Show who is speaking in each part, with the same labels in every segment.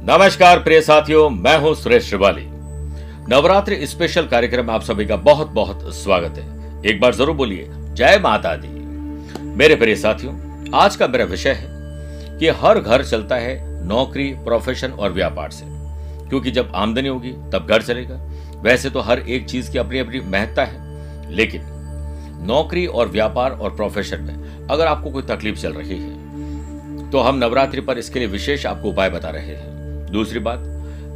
Speaker 1: नमस्कार प्रिय साथियों, मैं हूँ सुरेश श्रिवाली। नवरात्रि स्पेशल कार्यक्रम में आप सभी का बहुत बहुत स्वागत है। एक बार ज़रूर बोलिए, जय माता दी। मेरे प्रिय साथियों, आज का मेरा विषय है कि हर घर चलता है नौकरी प्रोफेशन और व्यापार से। क्योंकि जब आमदनी होगी, तब घर चलेगा। वैसे तो हर एक चीज़ की अपनी अपनी महत्ता है। लेकिन नौकरी और व्यापार और प्रोफेशन में अगर आपको कोई तकलीफ़ चल रही है तो हम नवरात्रि पर इसके लिए विशेष आपको उपाय बता रहे हैं। दूसरी बात,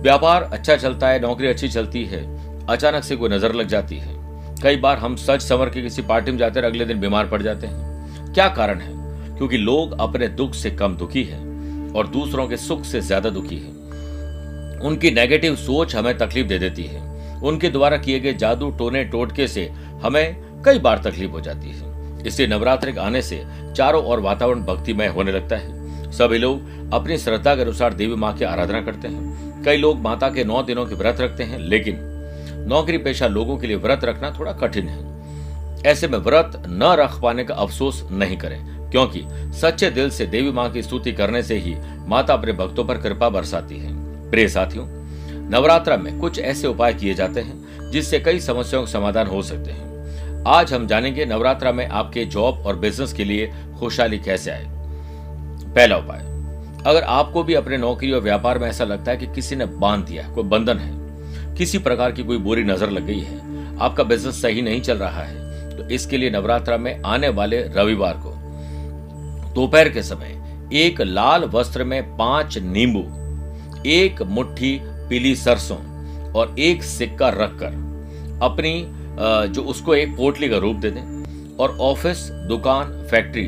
Speaker 1: व्यापार अच्छा चलता है, नौकरी अच्छी चलती है, अचानक से कोई नज़र लग जाती है। कई बार हम सच संवर के किसी पार्टी में जाते हैं अगले दिन बीमार पड़ जाते हैं। क्या कारण है? क्योंकि लोग अपने दुख से कम दुखी हैं और दूसरों के सुख से ज़्यादा दुखी हैं। उनकी नेगेटिव सोच हमें तकलीफ़ दे देती है। उनके द्वारा किए गए जादू टोने टोटके से हमें कई बार तकलीफ़ हो जाती है। इसलिए नवरात्रि आने से चारों ओर वातावरण भक्तिमय होने लगता है। सभी लोग अपनी श्रद्धा के अनुसार देवी माँ की आराधना करते हैं। कई लोग माता के नौ दिनों के व्रत रखते हैं, लेकिन नौकरी पेशा लोगों के लिए व्रत रखना थोड़ा कठिन है। ऐसे में व्रत न रख पाने का अफसोस नहीं करें, क्योंकि सच्चे दिल से देवी माँ की स्तुति करने से ही माता अपने भक्तों पर कृपा बरसाती है। प्रिय साथियों, नवरात्रा में कुछ ऐसे उपाय किए जाते हैं, जिससे कई समस्याओं का समाधान हो सकते हैं। आज हम जानेंगे नवरात्रा में आपके जॉब और बिज़नेस के लिए खुशहाली कैसे आए। पहला उपाय। अगर आपको भी अपने नौकरी और व्यापार में ऐसा लगता है कि किसी ने बाँध दिया, कोई बंधन है, किसी प्रकार की कोई बुरी नज़र लग गई है, आपका बिज़नेस सही नहीं चल रहा है तो इसके लिए नवरात्रा में आने वाले रविवार को, दोपहर के समय, एक लाल वस्त्र में पाँच नींबू, एक मुट्ठी पीली सरसों और एक सिक्का रखकर अपनी जो उसको एक पोटली का रूप दे दें और ऑफ़िस, दुकान, फैक्ट्री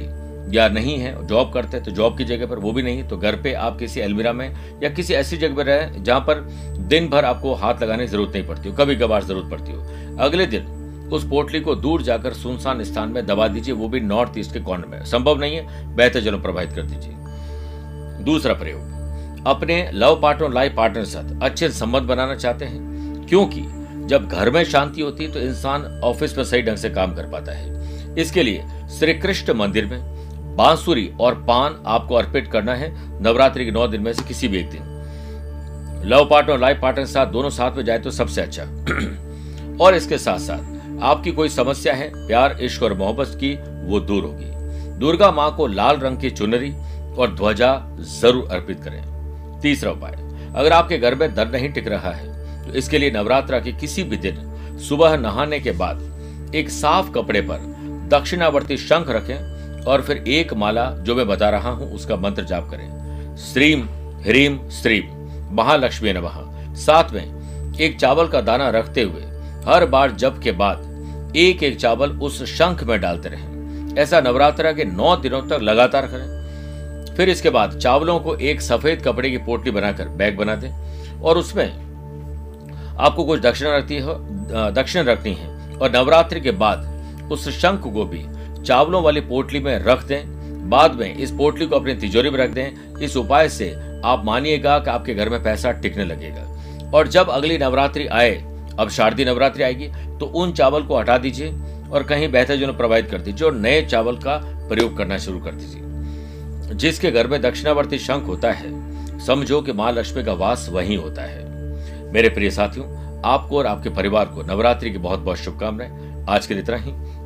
Speaker 1: या नहीं है जॉब करते हैं तो जॉब की जगह पर वो भी नहीं तो घर पे आप किसी अलमीरा में या किसी ऐसी जगह पर रहे जहाँ पर दिन भर आपको हाथ लगाने की ज़रूरत नहीं पड़ती हो कभी कभार ज़रूरत पड़ती हो। अगले दिन उस पोटली को दूर जाकर सुनसान स्थान में दबा दीजिए, वो भी नॉर्थ ईस्ट के कॉर्नर में। संभव नहीं है, बेहतर जल प्रभावित कर दीजिए। दूसरा प्रयोग, अपने लव पार्टनर लाइफ पार्टनर के साथ अच्छे संबंध बनाना चाहते हैं, क्योंकि जब घर में शांति होती है तो इंसान ऑफ़िस में सही ढंग से काम कर पाता है। इसके लिए श्री कृष्ण मंदिर में बांसुरी और पान आपको अर्पित करना है नवरात्रि के नौ दिन में से किसी भी एक दिन। लव पार्टनर और लाइफ पार्टनर के साथ दोनों साथ में जाए तो सबसे अच्छा। और इसके साथ साथ आपकी कोई समस्या है, प्यार, इश्क और मोहब्बत की, वो दूर होगी। दुर्गा माँ को लाल रंग की चुनरी और ध्वजा ज़रूर अर्पित करें। तीसरा उपाय, अगर आपके घर में दर्द नहीं टिक रहा है तो इसके लिए नवरात्रा के किसी भी दिन सुबह नहाने के बाद एक साफ़ कपड़े पर दक्षिणावर्ती शंख रखें और फिर एक माला जो मैं बता रहा हूँ, उसका मंत्र जाप करें। श्रीम, ह्रीम, श्रीम, महालक्ष्मी नमः। साथ में, एक चावल का दाना रखते हुए, हर बार जप के बाद एक एक चावल उस शंख में डालते रहें। ऐसा नवरात्रा के नौ दिनों तक लगातार करें। फिर इसके बाद चावलों को एक सफ़ेद कपड़े की पोटली बनाकर बैग बना दें और उसमें आपको कुछ दक्षिण रखती है दक्षिण रखनी है और नवरात्रि के बाद उस शंख को भी चावलों वाली पोटली में रख दें। बाद में इस पोटली को अपनी तिजोरी में रख दें। इस उपाय से आप मानिएगा कि आपके घर में पैसा टिकने लगेगा। और जब अगली नवरात्रि आए, अब शारदीय नवरात्रि आएगी तो उन चावल को हटा दीजिए और कहीं बेहतर जो प्रभावित कर दीजिए और नए चावल का प्रयोग करना शुरू कर दीजिए। जिसके घर में दक्षिणावर्ती शंख होता है, समझो कि माँ लक्ष्मी का वास वहीं होता है। मेरे प्रिय साथियों, आपको और आपके परिवार को नवरात्रि की बहुत बहुत शुभकामनाएँ। आज के लिए इतना ही।